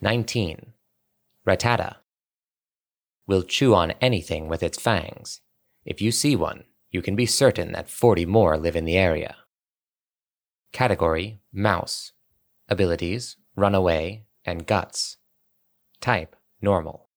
19. Rattata. Will chew on anything with its fangs. If you see one, you can be certain that 40 more live in the area. Category Mouse. Abilities Run away and Guts. Type Normal.